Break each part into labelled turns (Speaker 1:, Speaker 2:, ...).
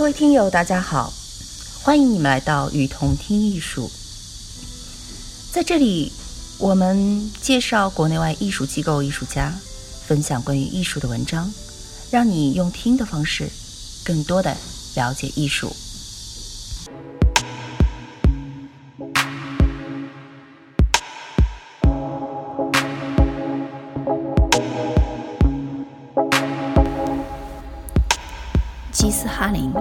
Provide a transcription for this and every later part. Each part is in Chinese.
Speaker 1: 各位听友，大家好，欢迎你们来到雨桐听艺术。在这里，我们介绍国内外艺术机构、艺术家，分享关于艺术的文章，让你用听的方式，更多的了解艺术。基斯哈林，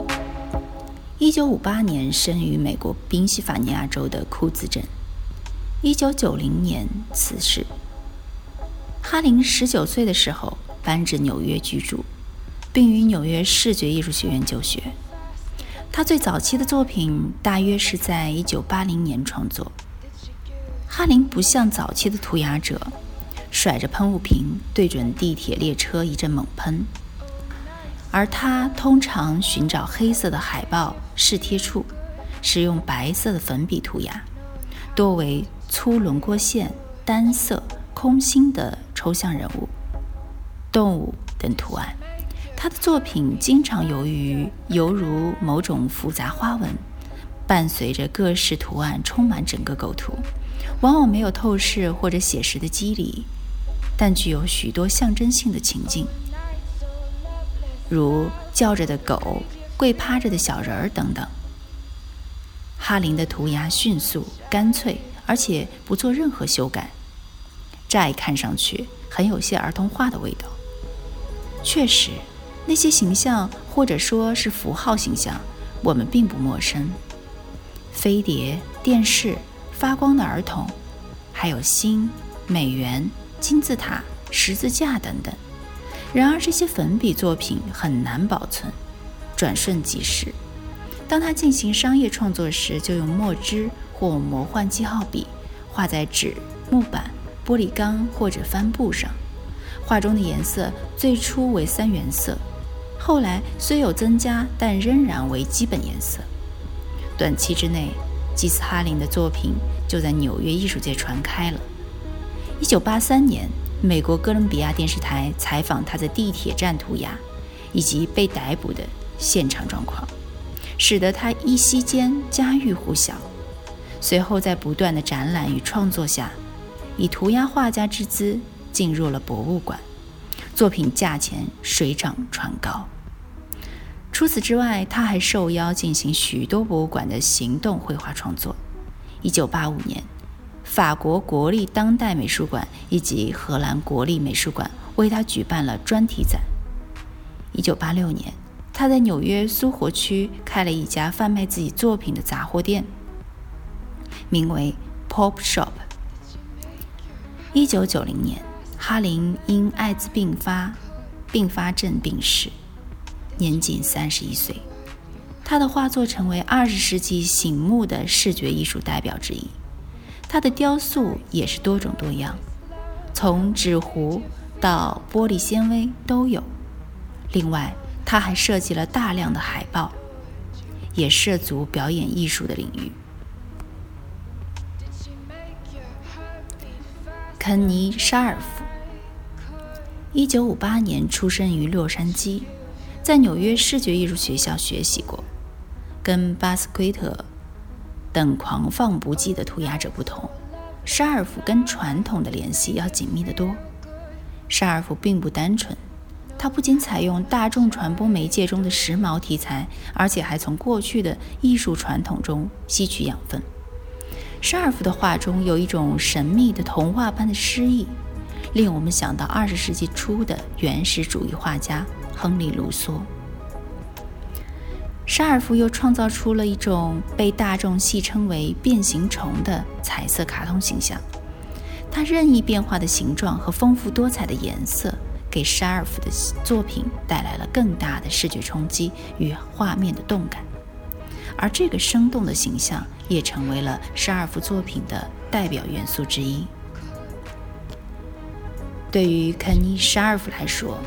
Speaker 1: 一九五八年生于美国宾夕法尼亚州的库兹镇，一九九零年辞世。哈林十九岁的时候搬至纽约居住，并于纽约视觉艺术学院就学。他最早期的作品大约是在一九八零年创作。哈林不像早期的涂鸦者，甩着喷雾瓶对准地铁列车一阵猛喷。而他通常寻找黑色的海报试贴处，使用白色的粉笔涂鸦，多为粗轮廓线、单色、空心的抽象人物、动物等图案。他的作品经常由于犹如某种复杂花纹，伴随着各式图案充满整个构图，往往没有透视或者写实的肌理，但具有许多象征性的情境。如叫着的狗、跪趴着的小人儿等等。哈林的涂鸦迅速、干脆，而且不做任何修改，乍一看上去很有些儿童画的味道。确实，那些形象或者说是符号形象，我们并不陌生：飞碟、电视、发光的儿童，还有星、美元、金字塔、十字架等等。然而，这些粉笔作品很难保存，转瞬即逝。当他进行商业创作时，就用墨汁或魔幻记号笔画在纸、木板、玻璃缸或者帆布上。画中的颜色最初为三原色，后来虽有增加，但仍然为基本颜色。短期之内，基斯哈林的作品就在纽约艺术界传开了。一九八三年。美国哥伦比亚电视台采访他在地铁站涂鸦，以及被逮捕的现场状况，使得他一夕间家喻户晓。随后，在不断的展览与创作下，以涂鸦画家之姿进入了博物馆，作品价钱水涨船高。除此之外，他还受邀进行许多博物馆的行动绘画创作。一九八五年。法国国立当代美术馆以及荷兰国立美术馆为他举办了专题展。1986年，他在纽约苏活区开了一家贩卖自己作品的杂货店，名为 Pop Shop。1990年，哈林因艾滋病发并发症病逝，年仅31岁。他的画作成为20世纪醒目的视觉艺术代表之一。他的雕塑也是多种多样，从纸糊到玻璃纤维都有。另外，他还设计了大量的海报，也涉足表演艺术的领域。肯尼·沙尔夫，一九五八年出生于洛杉矶，在纽约视觉艺术学校学习过，跟巴斯奎特。等狂放不羁的涂鸦者不同，沙尔夫跟传统的联系要紧密得多。沙尔夫并不单纯，他不仅采用大众传播媒介中的时髦题材，而且还从过去的艺术传统中吸取养分。沙尔夫的画中有一种神秘的童话般的诗意，令我们想到二十世纪初的原始主义画家亨利·卢梭。沙尔夫又创造出了一种被大众戏称为“变形虫”的彩色卡通形象。它任意变化的形状和丰富多彩的颜色，给沙尔夫的作品带来了更大的视觉冲击与画面的动感。而这个生动的形象也成为了沙尔夫作品的代表元素之一。对于肯尼·沙尔夫来说，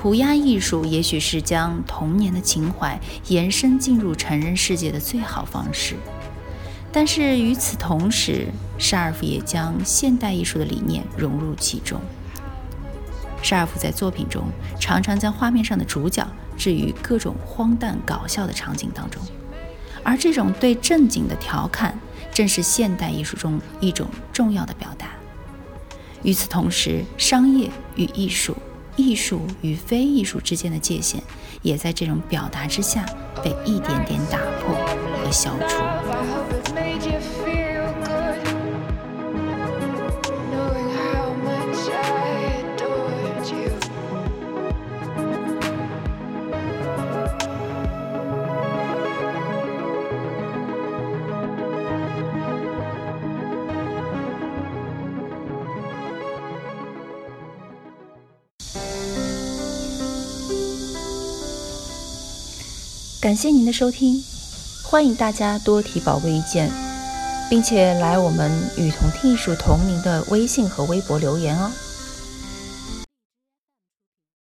Speaker 1: 涂鸦艺术也许是将童年的情怀延伸进入成人世界的最好方式，但是与此同时，沙尔夫也将现代艺术的理念融入其中。沙尔夫在作品中常常将画面上的主角置于各种荒诞搞笑的场景当中，而这种对正经的调侃，正是现代艺术中一种重要的表达。与此同时，商业与艺术、艺术与非艺术之间的界限，也在这种表达之下被一点点打破和消除。感谢您的收听，欢迎大家多提宝贵意见，并且来我们“与同听艺术”同名的微信和微博留言哦。